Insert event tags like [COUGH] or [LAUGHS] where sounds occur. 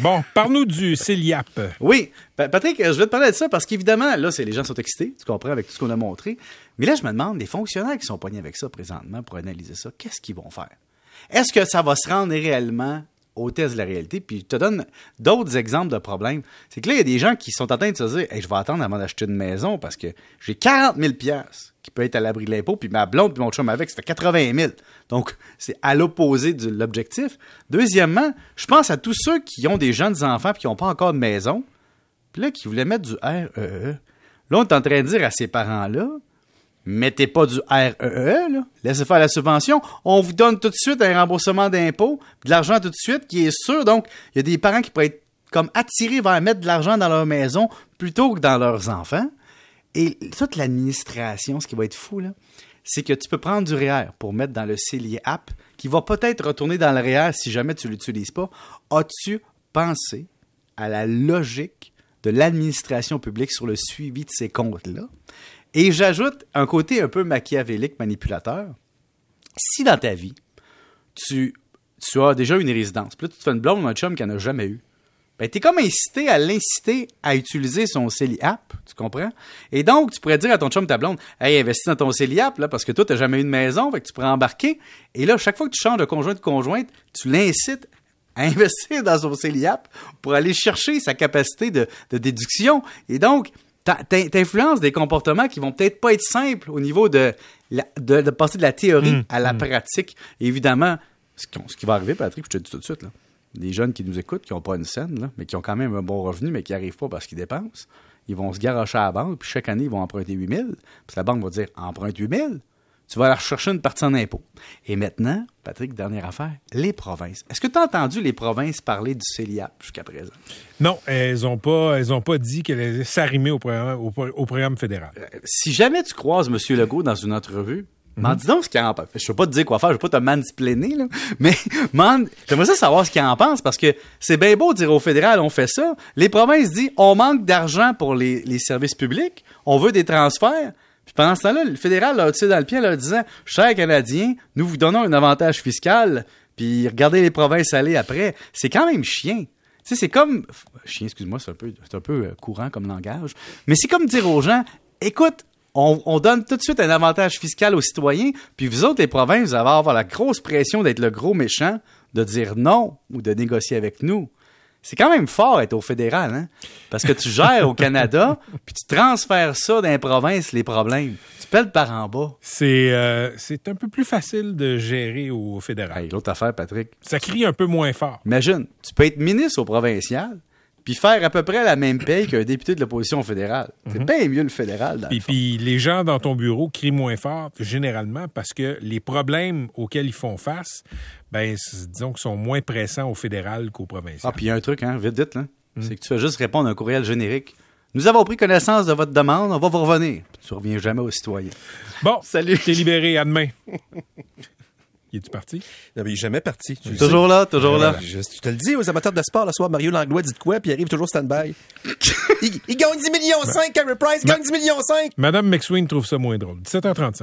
Bon, parle-nous du CELIAP. Oui, Patrick, je vais te parler de ça parce qu'évidemment, là, les gens sont excités, tu comprends, avec tout ce qu'on a montré. Mais là, je me demande, les fonctionnaires qui sont poignés avec ça présentement pour analyser ça, qu'est-ce qu'ils vont faire? Est-ce que ça va se rendre réellement test de la réalité. Puis je te donne d'autres exemples de problèmes. C'est que là, il y a des gens qui sont en train de se dire je vais attendre avant d'acheter une maison parce que j'ai 40 000 qui peut être à l'abri de l'impôt, puis ma blonde puis mon chum avec, c'était 80 000 Donc, c'est à l'opposé de l'objectif. Deuxièmement, je pense à tous ceux qui ont des jeunes enfants puis qui n'ont pas encore de maison, puis là, qui voulaient mettre du REE. E. Là, on est en train de dire à ces parents-là, mettez pas du REE, e, laissez faire la subvention. On vous donne tout de suite un remboursement d'impôts, de l'argent tout de suite qui est sûr. Donc, il y a des parents qui pourraient être comme attirés vers mettre de l'argent dans leur maison plutôt que dans leurs enfants. Et toute l'administration, ce qui va être fou, c'est que tu peux prendre du REER pour mettre dans le CELIE app qui va peut-être retourner dans le REER si jamais tu ne l'utilises pas. As-tu pensé à la logique de l'administration publique sur le suivi de ces comptes-là? Et j'ajoute un côté un peu machiavélique, manipulateur. Si dans ta vie, tu, as déjà une résidence, puis là, tu te fais une blonde ou un chum qui n'en a jamais eu, ben, es comme incité à l'inciter à utiliser son CELI app, tu comprends? Et donc, tu pourrais dire à ton chum, ta blonde, hey, investis dans ton CELI app, là, parce que toi, t'as jamais eu de maison, fait que tu pourrais embarquer. Et là, chaque fois que tu changes de conjoint de conjointe, tu l'incites à investir dans son CELI app pour aller chercher sa capacité de déduction. Et donc, t'influences des comportements qui vont peut-être pas être simples au niveau de, de, passer de la théorie mmh, à la mmh. pratique. évidemment, ce, qui va arriver, Patrick, je te dis tout de suite, là, des jeunes qui nous écoutent, qui n'ont pas une scène, mais qui ont quand même un bon revenu, mais qui n'arrivent pas parce qu'ils dépensent, ils vont se garocher à la banque, puis chaque année, ils vont emprunter 8 000. Puis la banque va dire, emprunte 8 000 tu vas aller rechercher une partie en impôt. Et maintenant, Patrick, dernière affaire, les provinces. Est-ce que tu as entendu les provinces parler du CELIAP jusqu'à présent? Non, elles n'ont pas, elles ont pas dit qu'elles allaient s'arrimer au programme, au, programme fédéral. Euh, si jamais tu croises M. Legault dans une entrevue, M'en dis donc ce qu'il en pense. Je ne veux pas te dire quoi faire, je ne veux pas te mansplainer, là. [LAUGHS] Mais, man, j'aimerais ça savoir ce qu'il en pense parce que c'est bien beau de dire au fédéral, on fait ça. Les provinces disent, on manque d'argent pour les, les services publics, on veut des transferts. Puis pendant ce temps-là, le fédéral a tiré dans le pied en leur disant Chers Canadiens, nous vous donnons un avantage fiscal, puis regardez les provinces aller après. C'est quand même chien. Tu sais, c'est comme. Chien, excuse-moi, c'est un peu, un peu euh, courant comme langage. Mais c'est comme dire aux gens écoute, on, on, donne tout de suite un avantage fiscal aux citoyens, puis vous autres, les provinces, vous allez avoir la grosse pression d'être le gros méchant, de dire non ou de négocier avec nous c'est quand même fort être au fédéral, hein? Parce que tu gères au [LAUGHS] Canada, puis tu transfères ça dans les provinces, les problèmes. Tu pèles par en bas. C'est euh, c'est un peu plus facile de gérer au fédéral. L'autre affaire, Patrick. Ça crie un peu moins fort. Imagine, tu peux être ministre au provincial, puis faire à peu près la même paye qu'un député de l'opposition fédérale. C'est mhm. bien mieux le fédéral. Et puis les gens dans ton bureau crient moins fort généralement parce que les problèmes auxquels ils font face, ben disons qu'ils sont moins pressants au fédéral qu'au provincial. Ah, puis il y a un truc, hein, vite, vite, là. Mhm. C'est que tu fais juste répondre à un courriel générique. Nous avons pris connaissance de votre demande, on va vous revenir. Tu reviens jamais aux citoyens. Bon, salut. T'es libéré, à demain. [LAUGHS] Il est-tu parti? Non, mais il est jamais parti. toujours là, toujours là. Je, te le dis aux amateurs de sport, le soir, Mario Langlois dit de quoi, puis il arrive toujours stand-by. [LAUGHS] il, gagne 10 millions 5, Carey Price gagne 10 millions 5. Madame McSween trouve ça moins drôle. 17h35.